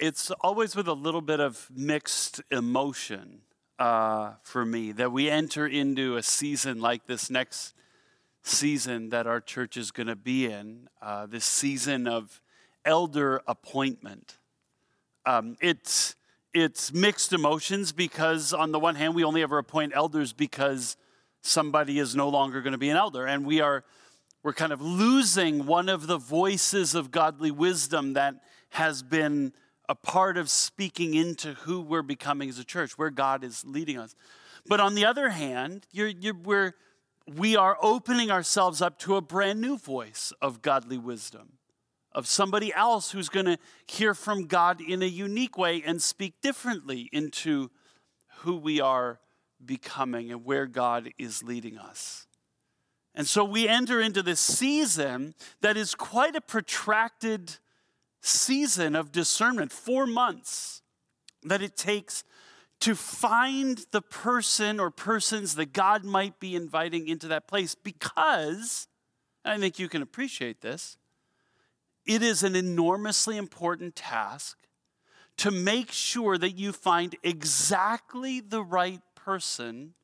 it's always with a little bit of mixed emotion uh, for me that we enter into a season like this next season that our church is going to be in, uh, this season of elder appointment. Um, it's it's mixed emotions because on the one hand we only ever appoint elders because somebody is no longer going to be an elder and we are we're kind of losing one of the voices of godly wisdom that has been a part of speaking into who we're becoming as a church, where God is leading us. But on the other hand, you're, you're, we're, we are opening ourselves up to a brand new voice of godly wisdom, of somebody else who's going to hear from God in a unique way and speak differently into who we are becoming and where God is leading us. And so we enter into this season that is quite a protracted season of discernment, four months that it takes to find the person or persons that God might be inviting into that place because, I think you can appreciate this, it is an enormously important task to make sure that you find exactly the right person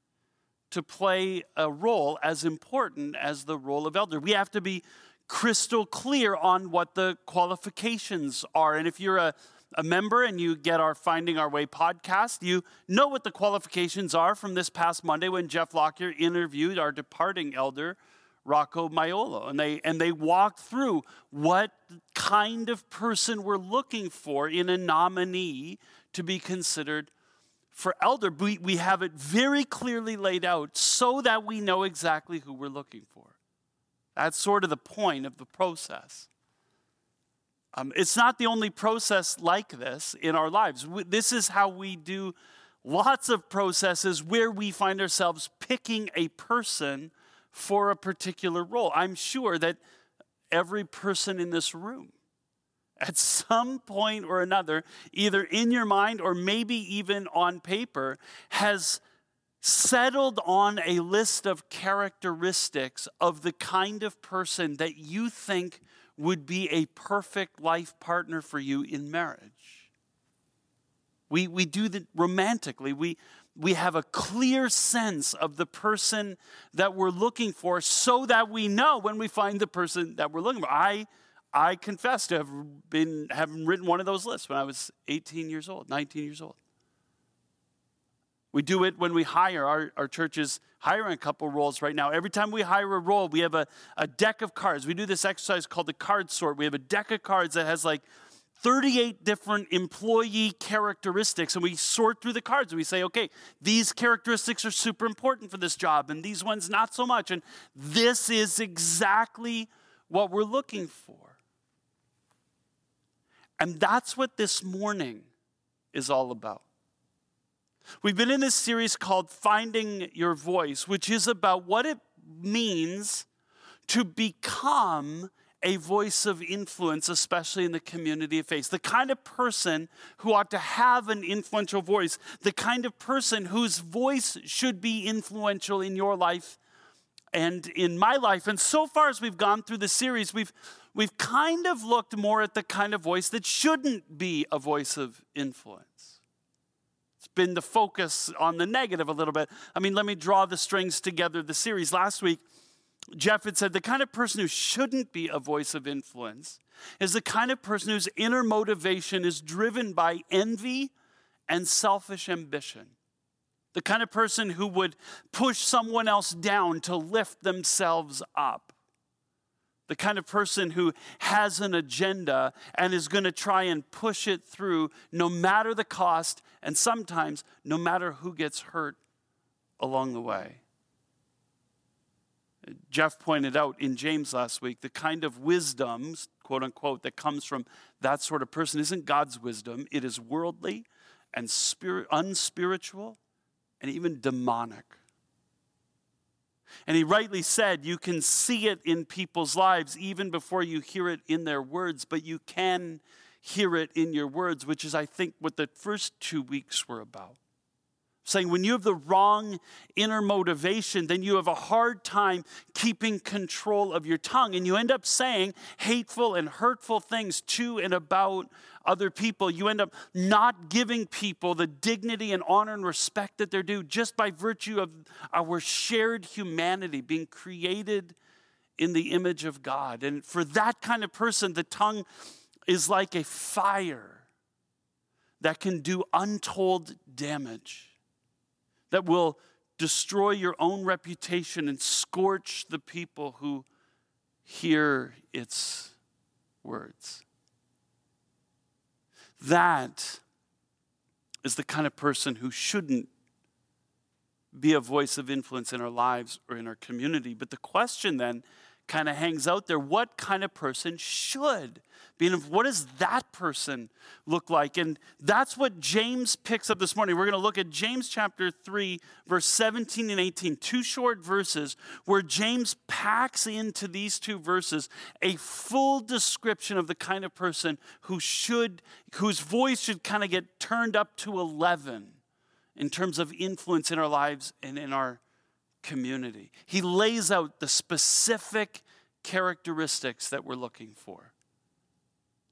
to play a role as important as the role of elder. We have to be crystal clear on what the qualifications are. And if you're a, a member and you get our Finding Our Way podcast, you know what the qualifications are from this past Monday when Jeff Lockyer interviewed our departing elder, Rocco Maiolo. And they, and they walked through what kind of person we're looking for in a nominee to be considered for elder. We, we have it very clearly laid out so that we know exactly who we're looking for. That's sort of the point of the process. Um, it's not the only process like this in our lives. This is how we do lots of processes where we find ourselves picking a person for a particular role. I'm sure that every person in this room, at some point or another, either in your mind or maybe even on paper, has settled on a list of characteristics of the kind of person that you think would be a perfect life partner for you in marriage. We, we do that romantically. We, we have a clear sense of the person that we're looking for so that we know when we find the person that we're looking for. I, I confess to have been having written one of those lists when I was 18 years old, 19 years old. We do it when we hire. Our, our church is hiring a couple roles right now. Every time we hire a role, we have a, a deck of cards. We do this exercise called the card sort. We have a deck of cards that has like 38 different employee characteristics, and we sort through the cards and we say, okay, these characteristics are super important for this job, and these ones not so much. And this is exactly what we're looking for. And that's what this morning is all about. We've been in this series called Finding Your Voice, which is about what it means to become a voice of influence, especially in the community of faith. The kind of person who ought to have an influential voice, the kind of person whose voice should be influential in your life and in my life. And so far as we've gone through the series, we've we've kind of looked more at the kind of voice that shouldn't be a voice of influence been the focus on the negative a little bit. I mean, let me draw the strings together the series. Last week, Jeff had said the kind of person who shouldn't be a voice of influence is the kind of person whose inner motivation is driven by envy and selfish ambition. The kind of person who would push someone else down to lift themselves up the kind of person who has an agenda and is going to try and push it through no matter the cost and sometimes no matter who gets hurt along the way. Jeff pointed out in James last week the kind of wisdom, quote unquote, that comes from that sort of person isn't God's wisdom. It is worldly and spirit, unspiritual and even demonic. And he rightly said, you can see it in people's lives even before you hear it in their words, but you can hear it in your words, which is, I think, what the first two weeks were about. Saying when you have the wrong inner motivation, then you have a hard time keeping control of your tongue. And you end up saying hateful and hurtful things to and about other people. You end up not giving people the dignity and honor and respect that they're due just by virtue of our shared humanity being created in the image of God. And for that kind of person, the tongue is like a fire that can do untold damage that will destroy your own reputation and scorch the people who hear its words. That is the kind of person who shouldn't be a voice of influence in our lives or in our community. But the question then kind of hangs out there what kind of person should be what does that person look like? And that's what james picks up this morning. We're going to look at james chapter 3 verse 17 and 18 two short verses where james packs into these two verses a full description of the kind of person who should whose voice should kind of get turned up to 11 in terms of influence in our lives and in our community. He lays out the specific characteristics that we're looking for.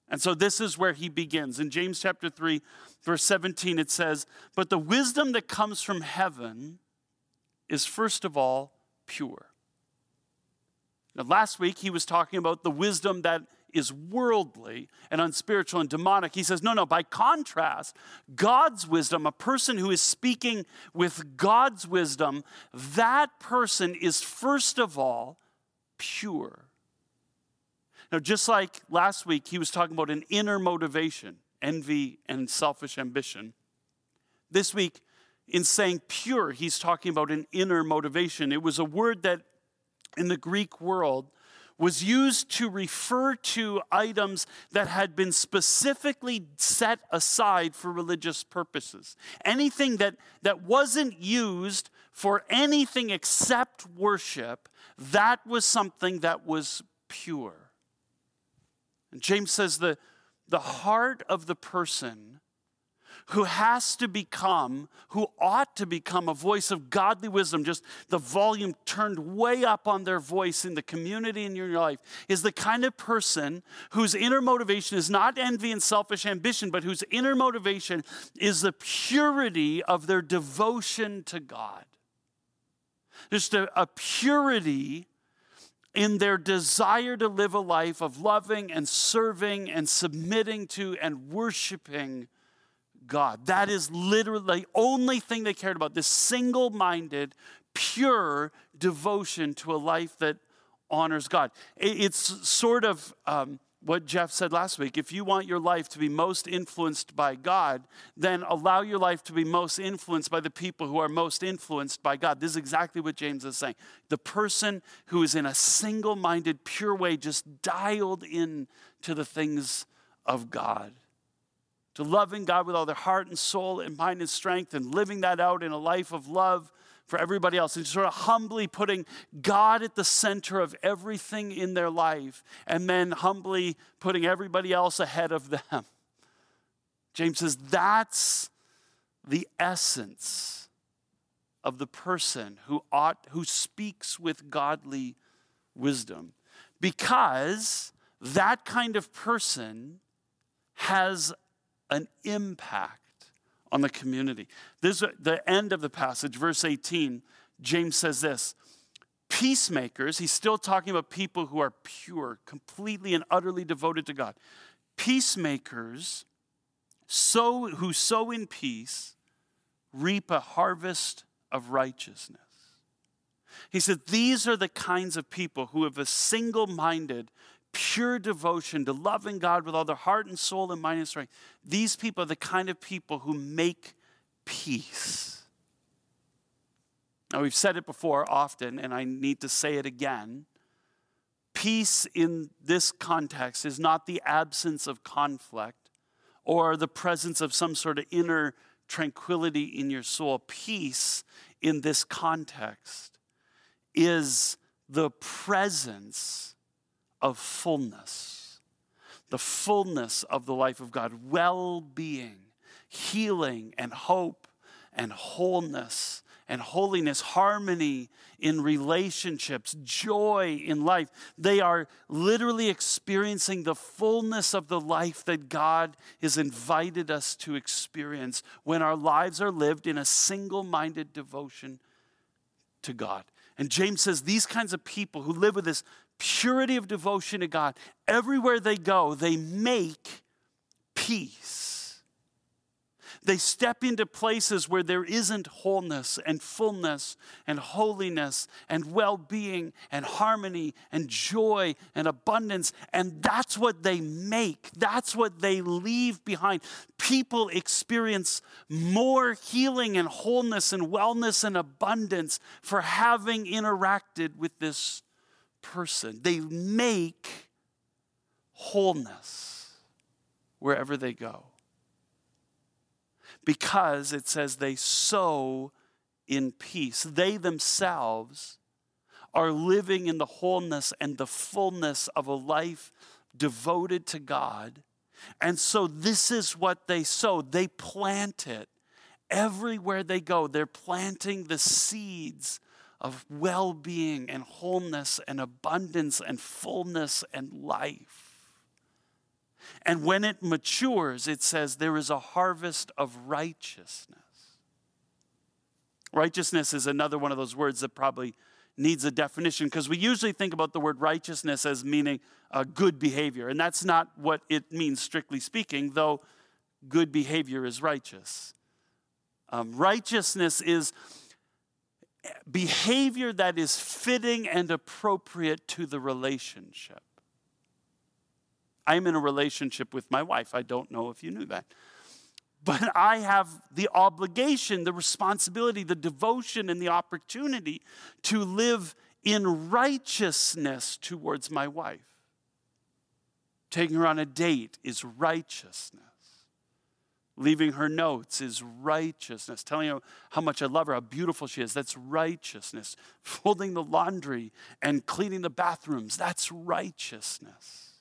And so this is where he begins. In James chapter 3, verse 17, it says, But the wisdom that comes from heaven is first of all pure. Now, last week he was talking about the wisdom that is worldly and unspiritual and demonic. He says, no, no, by contrast, God's wisdom, a person who is speaking with God's wisdom, that person is first of all pure. Now, just like last week, he was talking about an inner motivation, envy and selfish ambition. This week, in saying pure, he's talking about an inner motivation. It was a word that in the Greek world was used to refer to items that had been specifically set aside for religious purposes. Anything that, that wasn't used for anything except worship, that was something that was pure. And James says the, the heart of the person who has to become, who ought to become a voice of godly wisdom, just the volume turned way up on their voice in the community in your life, is the kind of person whose inner motivation is not envy and selfish ambition, but whose inner motivation is the purity of their devotion to God. Just a, a purity in their desire to live a life of loving and serving and submitting to and worshiping God. That is literally the only thing they cared about this single minded, pure devotion to a life that honors God. It's sort of um, what Jeff said last week. If you want your life to be most influenced by God, then allow your life to be most influenced by the people who are most influenced by God. This is exactly what James is saying. The person who is in a single minded, pure way, just dialed in to the things of God to loving God with all their heart and soul and mind and strength and living that out in a life of love for everybody else and sort of humbly putting God at the center of everything in their life and then humbly putting everybody else ahead of them. James says that's the essence of the person who ought who speaks with godly wisdom because that kind of person has an impact on the community. This is the end of the passage, verse 18. James says this Peacemakers, he's still talking about people who are pure, completely and utterly devoted to God. Peacemakers sow, who sow in peace reap a harvest of righteousness. He said, These are the kinds of people who have a single minded, pure devotion to loving God with all their heart and soul and mind and strength. These people are the kind of people who make peace. Now, we've said it before often, and I need to say it again. Peace in this context is not the absence of conflict or the presence of some sort of inner tranquility in your soul. Peace in this context is the presence of fullness, the fullness of the life of God, well being, healing, and hope and wholeness and holiness, harmony in relationships, joy in life. They are literally experiencing the fullness of the life that God has invited us to experience when our lives are lived in a single minded devotion to God. And James says these kinds of people who live with this purity of devotion to God, everywhere they go, they make peace they step into places where there isn't wholeness and fullness and holiness and well being and harmony and joy and abundance. And that's what they make, that's what they leave behind. People experience more healing and wholeness and wellness and abundance for having interacted with this person. They make wholeness wherever they go because it says they sow in peace. They themselves are living in the wholeness and the fullness of a life devoted to God. And so this is what they sow. They plant it everywhere they go. They're planting the seeds of well being and wholeness and abundance and fullness and life. And when it matures, it says there is a harvest of righteousness. Righteousness is another one of those words that probably needs a definition because we usually think about the word righteousness as meaning a good behavior. And that's not what it means, strictly speaking, though good behavior is righteous. Um, righteousness is behavior that is fitting and appropriate to the relationship. I'm in a relationship with my wife. I don't know if you knew that. But I have the obligation, the responsibility, the devotion, and the opportunity to live in righteousness towards my wife. Taking her on a date is righteousness. Leaving her notes is righteousness. Telling her how much I love her, how beautiful she is, that's righteousness. Folding the laundry and cleaning the bathrooms, that's righteousness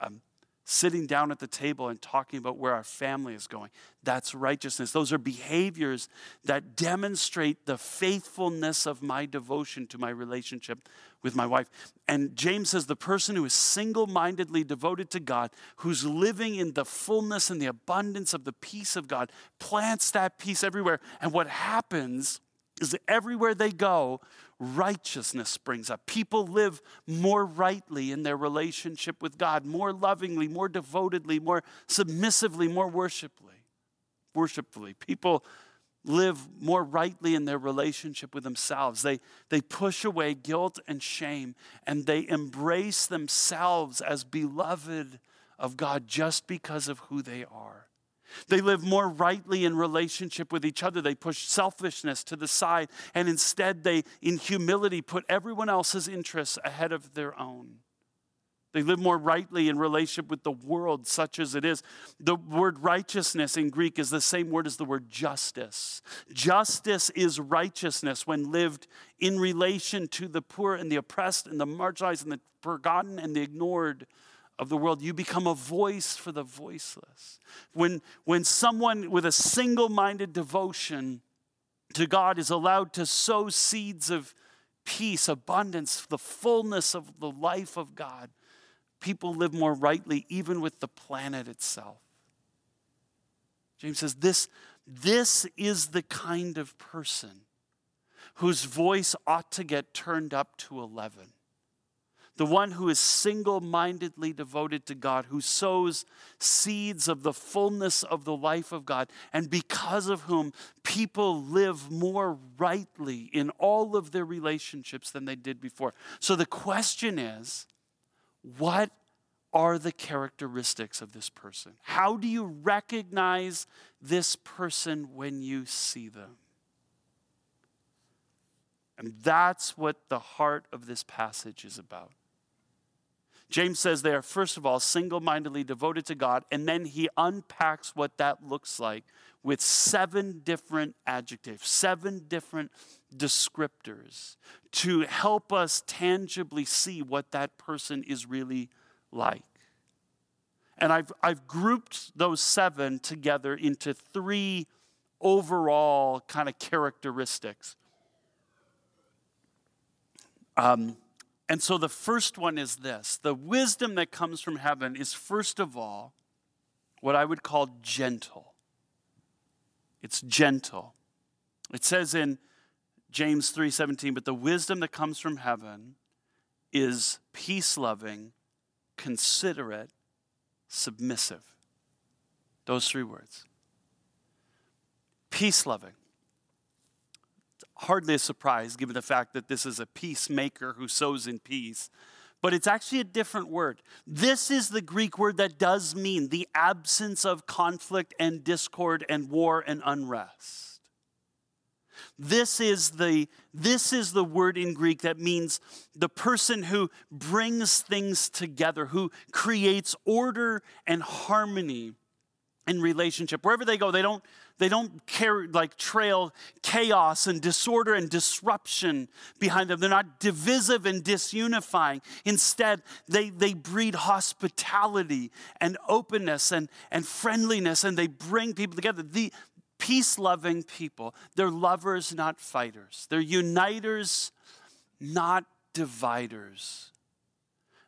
um, sitting down at the table and talking about where our family is going. That's righteousness. Those are behaviors that demonstrate the faithfulness of my devotion to my relationship with my wife. And James says the person who is single mindedly devoted to God, who's living in the fullness and the abundance of the peace of God, plants that peace everywhere. And what happens is that everywhere they go, righteousness springs up. People live more rightly in their relationship with God, more lovingly, more devotedly, more submissively, more worshipfully. Worshipfully. People live more rightly in their relationship with themselves. They, they push away guilt and shame and they embrace themselves as beloved of God just because of who they are. They live more rightly in relationship with each other. They push selfishness to the side, and instead, they, in humility, put everyone else's interests ahead of their own. They live more rightly in relationship with the world, such as it is. The word righteousness in Greek is the same word as the word justice. Justice is righteousness when lived in relation to the poor and the oppressed and the marginalized and the forgotten and the ignored of the world. You become a voice for the voiceless. When, when someone with a single minded devotion to God is allowed to sow seeds of peace, abundance, the fullness of the life of God, people live more rightly, even with the planet itself. James says, This, this is the kind of person whose voice ought to get turned up to 11 the one who is single mindedly devoted to God, who sows seeds of the fullness of the life of God, and because of whom people live more rightly in all of their relationships than they did before. So the question is what are the characteristics of this person? How do you recognize this person when you see them? And that's what the heart of this passage is about. James says they are, first of all, single mindedly devoted to God, and then he unpacks what that looks like with seven different adjectives, seven different descriptors to help us tangibly see what that person is really like. And I've, I've grouped those seven together into three overall kind of characteristics. Um, and so the first one is this the wisdom that comes from heaven is, first of all, what I would call gentle. It's gentle. It says in James 3:17, but the wisdom that comes from heaven is peace-loving, considerate, submissive. Those three words. Peace-loving hardly a surprise given the fact that this is a peacemaker who sows in peace. But it's actually a different word. This is the Greek word that does mean the absence of conflict and discord and war and unrest. This is the, this is the word in Greek that means the person who brings things together, who creates order and harmony in relationship. Wherever they go, they don't, they don't carry like trail chaos and disorder and disruption behind them. They're not divisive and disunifying. Instead, they, they breed hospitality and openness and, and friendliness and they bring people together. The peace loving people, they're lovers, not fighters. They're uniters, not dividers.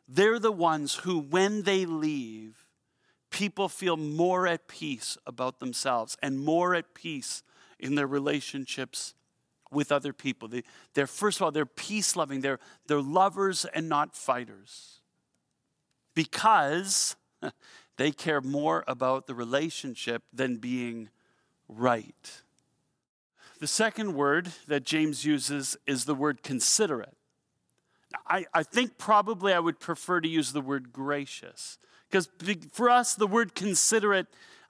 They're the ones who, when they leave, people feel more at peace about themselves and more at peace in their relationships with other people. They, they're, first of all, they're peace loving, they're, they're lovers and not fighters because they care more about the relationship than being right. The second word that James uses is the word considerate. I, I think probably I would prefer to use the word gracious because for us, the word considerate,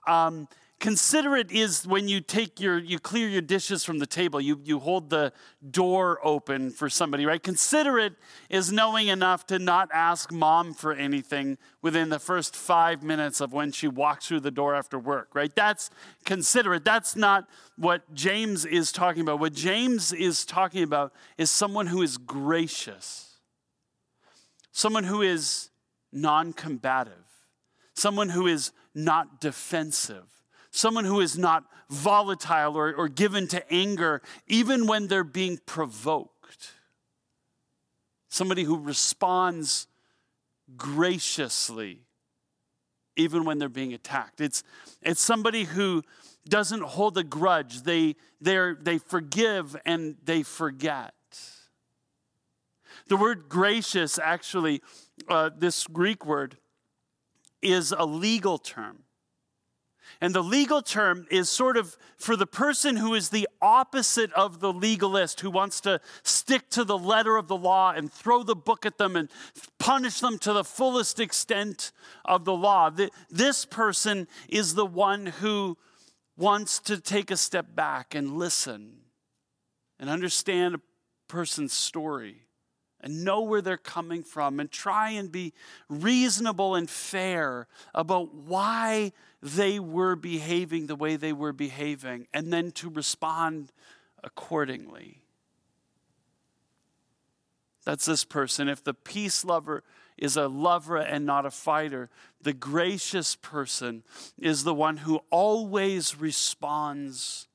um, considerate is when you take your, you clear your dishes from the table, you, you hold the door open for somebody, right? Considerate is knowing enough to not ask mom for anything within the first five minutes of when she walks through the door after work, right? That's considerate. That's not what James is talking about. What James is talking about is someone who is gracious, someone who is non combative someone who is not defensive, someone who is not volatile or, or given to anger, even when they're being provoked, somebody who responds graciously, even when they're being attacked. It's, it's somebody who doesn't hold a grudge, they, they forgive and they forget. The word gracious, actually, uh, this Greek word, is a legal term. And the legal term is sort of for the person who is the opposite of the legalist, who wants to stick to the letter of the law and throw the book at them and punish them to the fullest extent of the law. This person is the one who wants to take a step back and listen and understand a person's story and know where they're coming from and try and be reasonable and fair about why they were behaving the way they were behaving and then to respond accordingly. That's this person. If the peace lover is a lover and not a fighter, the gracious person is the one who always responds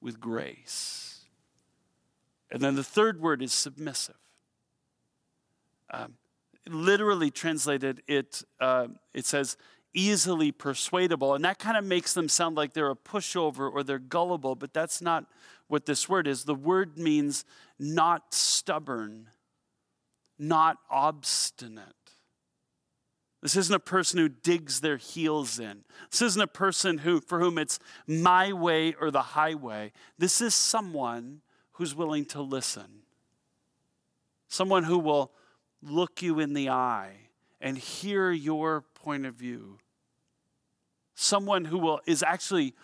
with grace. And then the third word is submissive. Um, literally translated, it, uh, it says easily persuadable. And that kind of makes them sound like they're a pushover or they're gullible, but that's not what this word is. The word means not stubborn, not obstinate. This isn't a person who digs their heels in. This isn't a person who, for whom it's my way or the highway. This is someone who's willing to listen. Someone who will look you in the eye and hear your point of view. Someone who will, is actually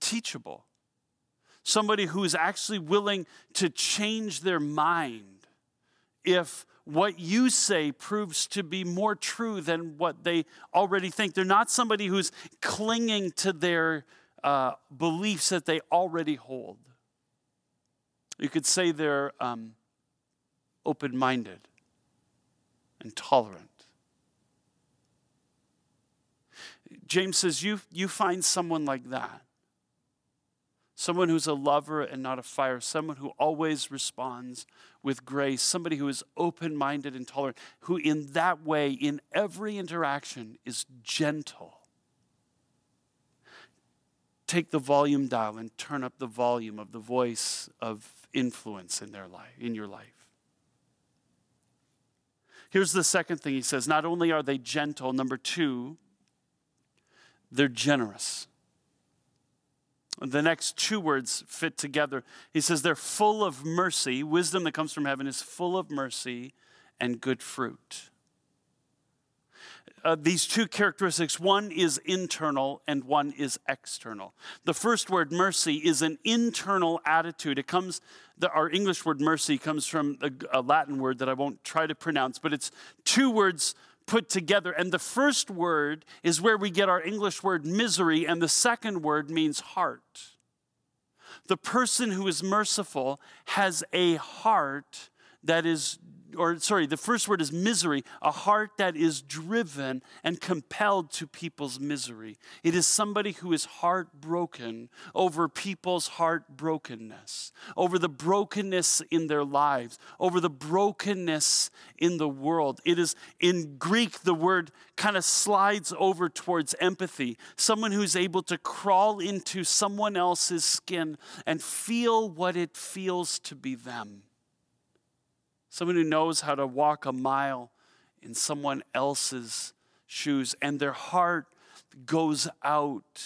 teachable. Somebody who is actually willing to change their mind if what you say proves to be more true than what they already think. They're not somebody who's clinging to their uh, beliefs that they already hold. You could say they're um, open minded and tolerant. James says, you, you find someone like that, someone who's a lover and not a fire, someone who always responds with grace, somebody who is open minded and tolerant, who in that way, in every interaction, is gentle. Take the volume dial and turn up the volume of the voice of influence in their life, in your life. Here's the second thing he says not only are they gentle, number two, they're generous. The next two words fit together. He says they're full of mercy. Wisdom that comes from heaven is full of mercy and good fruit. Uh, these two characteristics one is internal and one is external. The first word, mercy, is an internal attitude. It comes, the, our English word mercy comes from a, a Latin word that I won't try to pronounce, but it's two words put together. And the first word is where we get our English word misery, and the second word means heart. The person who is merciful has a heart that is or sorry, the first word is misery, a heart that is driven and compelled to people's misery. It is somebody who is heartbroken over people's heartbrokenness, over the brokenness in their lives, over the brokenness in the world. It is in Greek, the word kind of slides over towards empathy, someone who's able to crawl into someone else's skin and feel what it feels to be them someone who knows how to walk a mile in someone else's shoes, and their heart goes out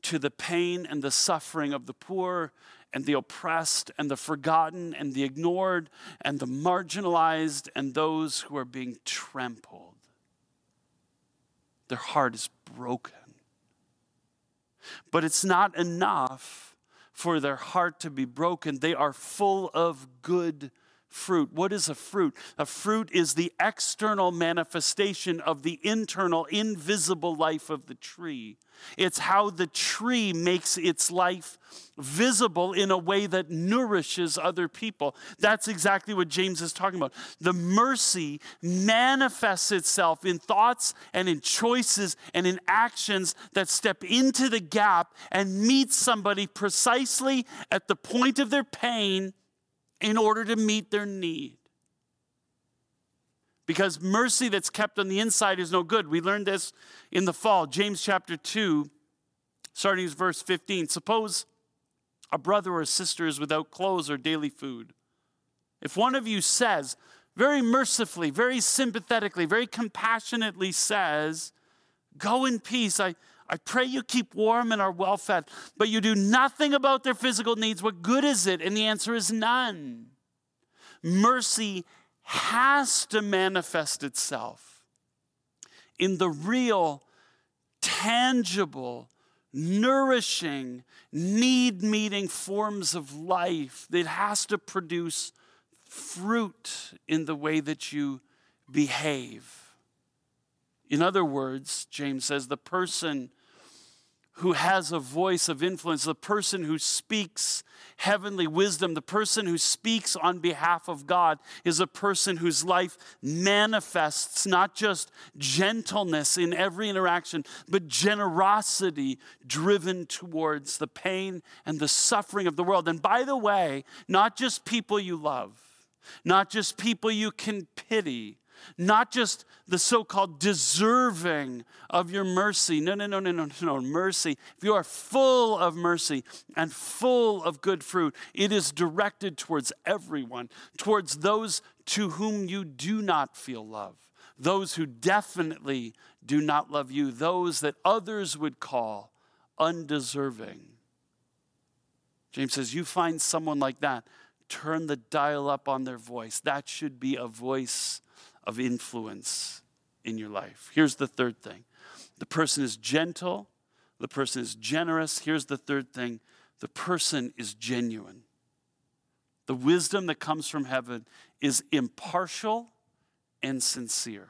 to the pain and the suffering of the poor and the oppressed and the forgotten and the ignored and the marginalized and those who are being trampled. Their heart is broken. But it's not enough for their heart to be broken. They are full of good fruit. What is a fruit? A fruit is the external manifestation of the internal, invisible life of the tree. It's how the tree makes its life visible in a way that nourishes other people. That's exactly what James is talking about. The mercy manifests itself in thoughts and in choices and in actions that step into the gap and meet somebody precisely at the point of their pain in order to meet their need. Because mercy that's kept on the inside is no good. We learned this in the fall. James chapter 2, starting with verse 15. Suppose a brother or a sister is without clothes or daily food. If one of you says, very mercifully, very sympathetically, very compassionately says, Go in peace, I, I pray you keep warm and are well fed, but you do nothing about their physical needs. What good is it? And the answer is none. Mercy has to manifest itself in the real, tangible, nourishing, need meeting forms of life. It has to produce fruit in the way that you behave. In other words, James says, the person who has a voice of influence, the person who speaks heavenly wisdom, the person who speaks on behalf of God, is a person whose life manifests not just gentleness in every interaction, but generosity driven towards the pain and the suffering of the world. And by the way, not just people you love, not just people you can pity, not just the so called deserving of your mercy. No, no, no, no, no, no. Mercy. If you are full of mercy and full of good fruit, it is directed towards everyone, towards those to whom you do not feel love, those who definitely do not love you, those that others would call undeserving. James says, You find someone like that, turn the dial up on their voice. That should be a voice of influence in your life. Here's the third thing the person is gentle, the person is generous. Here's the third thing the person is genuine. The wisdom that comes from heaven is impartial and sincere.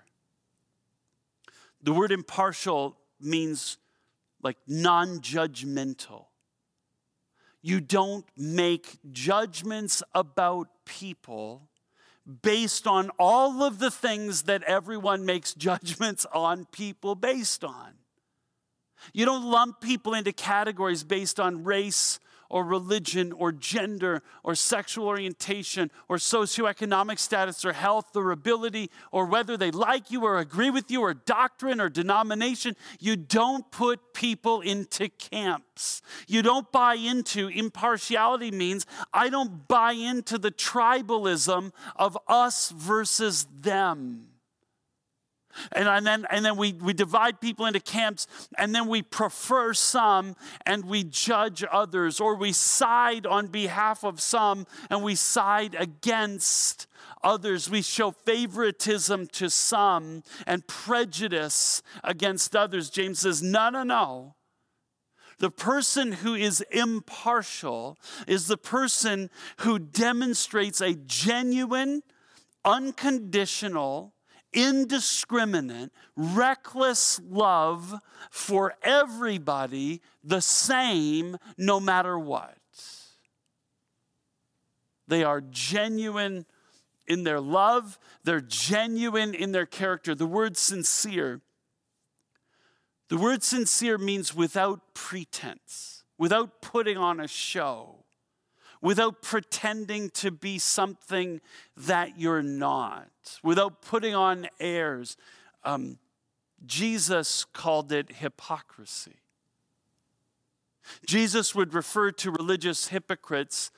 The word impartial means like non judgmental. You don't make judgments about people based on all of the things that everyone makes judgments on people based on. You don't lump people into categories based on race or religion or gender or sexual orientation or socioeconomic status or health or ability or whether they like you or agree with you or doctrine or denomination. You don't put people into camps. You don't buy into impartiality means I don't buy into the tribalism of us versus them. And, and, then, and then we, we divide people into camps, and then we prefer some and we judge others, or we side on behalf of some and we side against others. We show favoritism to some and prejudice against others. James says, no, no, no. The person who is impartial is the person who demonstrates a genuine, unconditional, indiscriminate, reckless love for everybody the same no matter what. They are genuine in their love, they're genuine in their character. The word sincere, the word sincere means without pretense, without putting on a show without pretending to be something that you're not, without putting on airs. Um, Jesus called it hypocrisy. Jesus would refer to religious hypocrites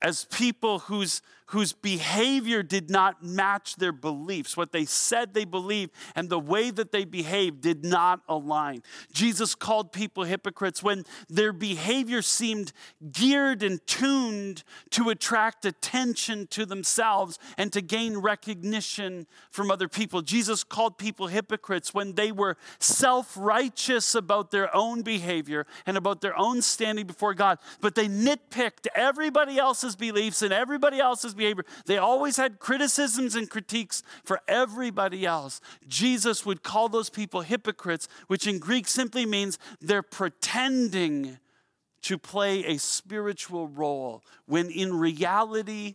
as people whose, whose behavior did not match their beliefs. What they said they believed and the way that they behaved did not align. Jesus called people hypocrites when their behavior seemed geared and tuned to attract attention to themselves and to gain recognition from other people. Jesus called people hypocrites when they were self righteous about their own behavior and about their own standing before God, but they nitpicked everybody else's beliefs and everybody else's behavior. They always had criticisms and critiques for everybody else. Jesus would call those people hypocrites, which in Greek simply means they're pretending to play a spiritual role when in reality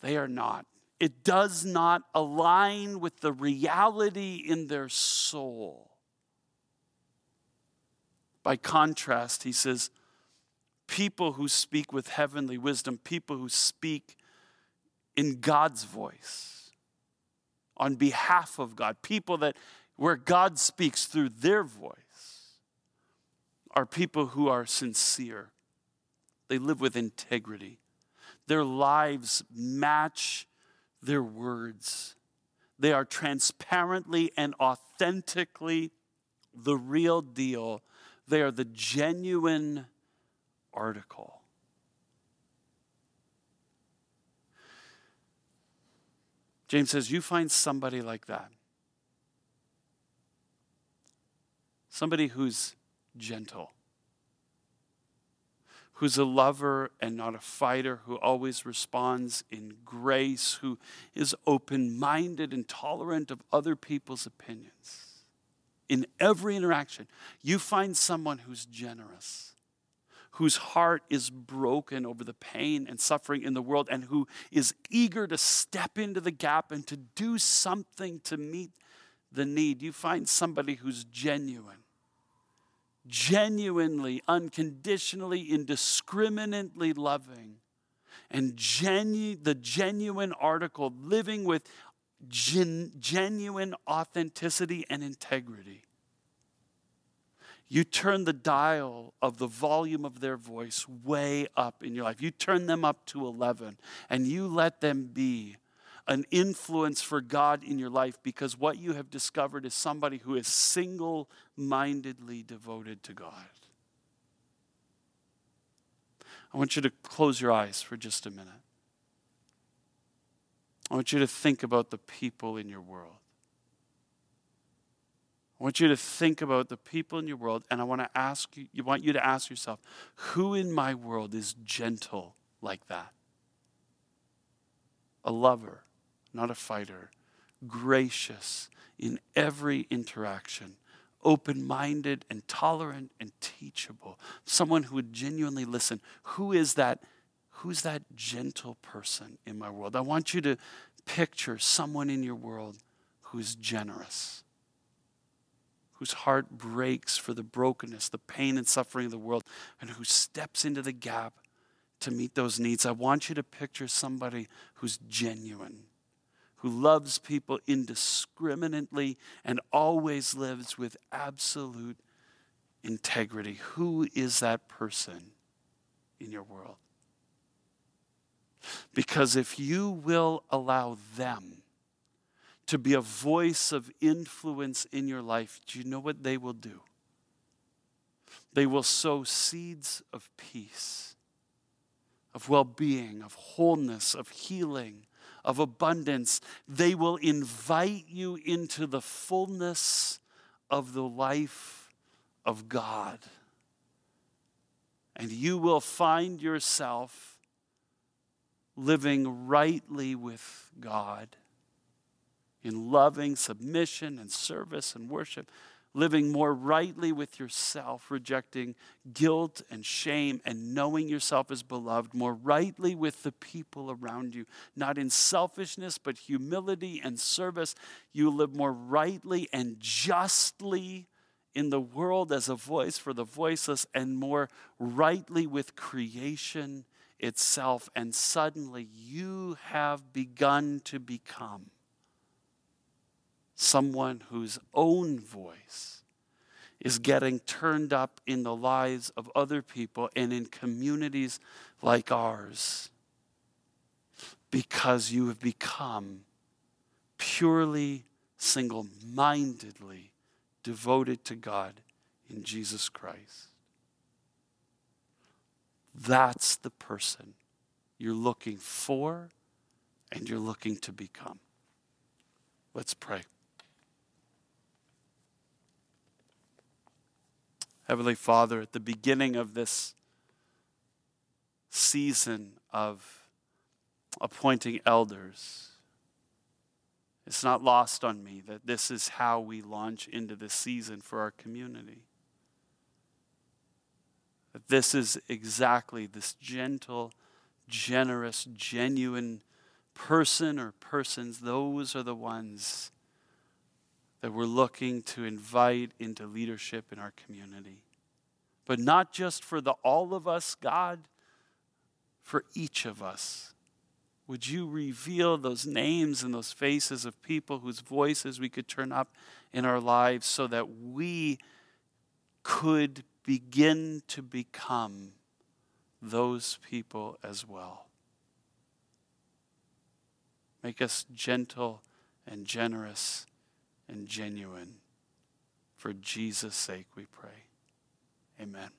they are not. It does not align with the reality in their soul. By contrast, he says, people who speak with heavenly wisdom, people who speak in God's voice on behalf of God, people that where God speaks through their voice are people who are sincere. They live with integrity. Their lives match their words. They are transparently and authentically the real deal. They are the genuine article. James says, You find somebody like that. Somebody who's gentle, who's a lover and not a fighter, who always responds in grace, who is open minded and tolerant of other people's opinions. In every interaction, you find someone who's generous whose heart is broken over the pain and suffering in the world and who is eager to step into the gap and to do something to meet the need. You find somebody who's genuine, genuinely, unconditionally, indiscriminately loving, and genu- the genuine article living with gen- genuine authenticity and integrity you turn the dial of the volume of their voice way up in your life. You turn them up to 11 and you let them be an influence for God in your life because what you have discovered is somebody who is single mindedly devoted to God. I want you to close your eyes for just a minute. I want you to think about the people in your world. I want you to think about the people in your world, and I want to ask you, you want you to ask yourself, who in my world is gentle like that? A lover, not a fighter, gracious in every interaction, open minded and tolerant and teachable, someone who would genuinely listen. Who is that? Who's that gentle person in my world? I want you to picture someone in your world who's generous whose heart breaks for the brokenness, the pain and suffering of the world, and who steps into the gap to meet those needs. I want you to picture somebody who's genuine, who loves people indiscriminately and always lives with absolute integrity. Who is that person in your world? Because if you will allow them to be a voice of influence in your life, do you know what they will do? They will sow seeds of peace, of well being, of wholeness, of healing, of abundance. They will invite you into the fullness of the life of God. And you will find yourself living rightly with God in loving submission and service and worship, living more rightly with yourself, rejecting guilt and shame and knowing yourself as beloved, more rightly with the people around you, not in selfishness, but humility and service. You live more rightly and justly in the world as a voice for the voiceless and more rightly with creation itself, and suddenly you have begun to become someone whose own voice is getting turned up in the lives of other people and in communities like ours because you have become purely single mindedly devoted to God in Jesus Christ. That's the person you're looking for and you're looking to become. Let's pray. Heavenly Father, at the beginning of this season of appointing elders, it's not lost on me that this is how we launch into this season for our community. That this is exactly this gentle, generous, genuine person or persons, those are the ones that we're looking to invite into leadership in our community. But not just for the all of us, God, for each of us. Would you reveal those names and those faces of people whose voices we could turn up in our lives so that we could begin to become those people as well. Make us gentle and generous and genuine. For Jesus' sake, we pray. Amen.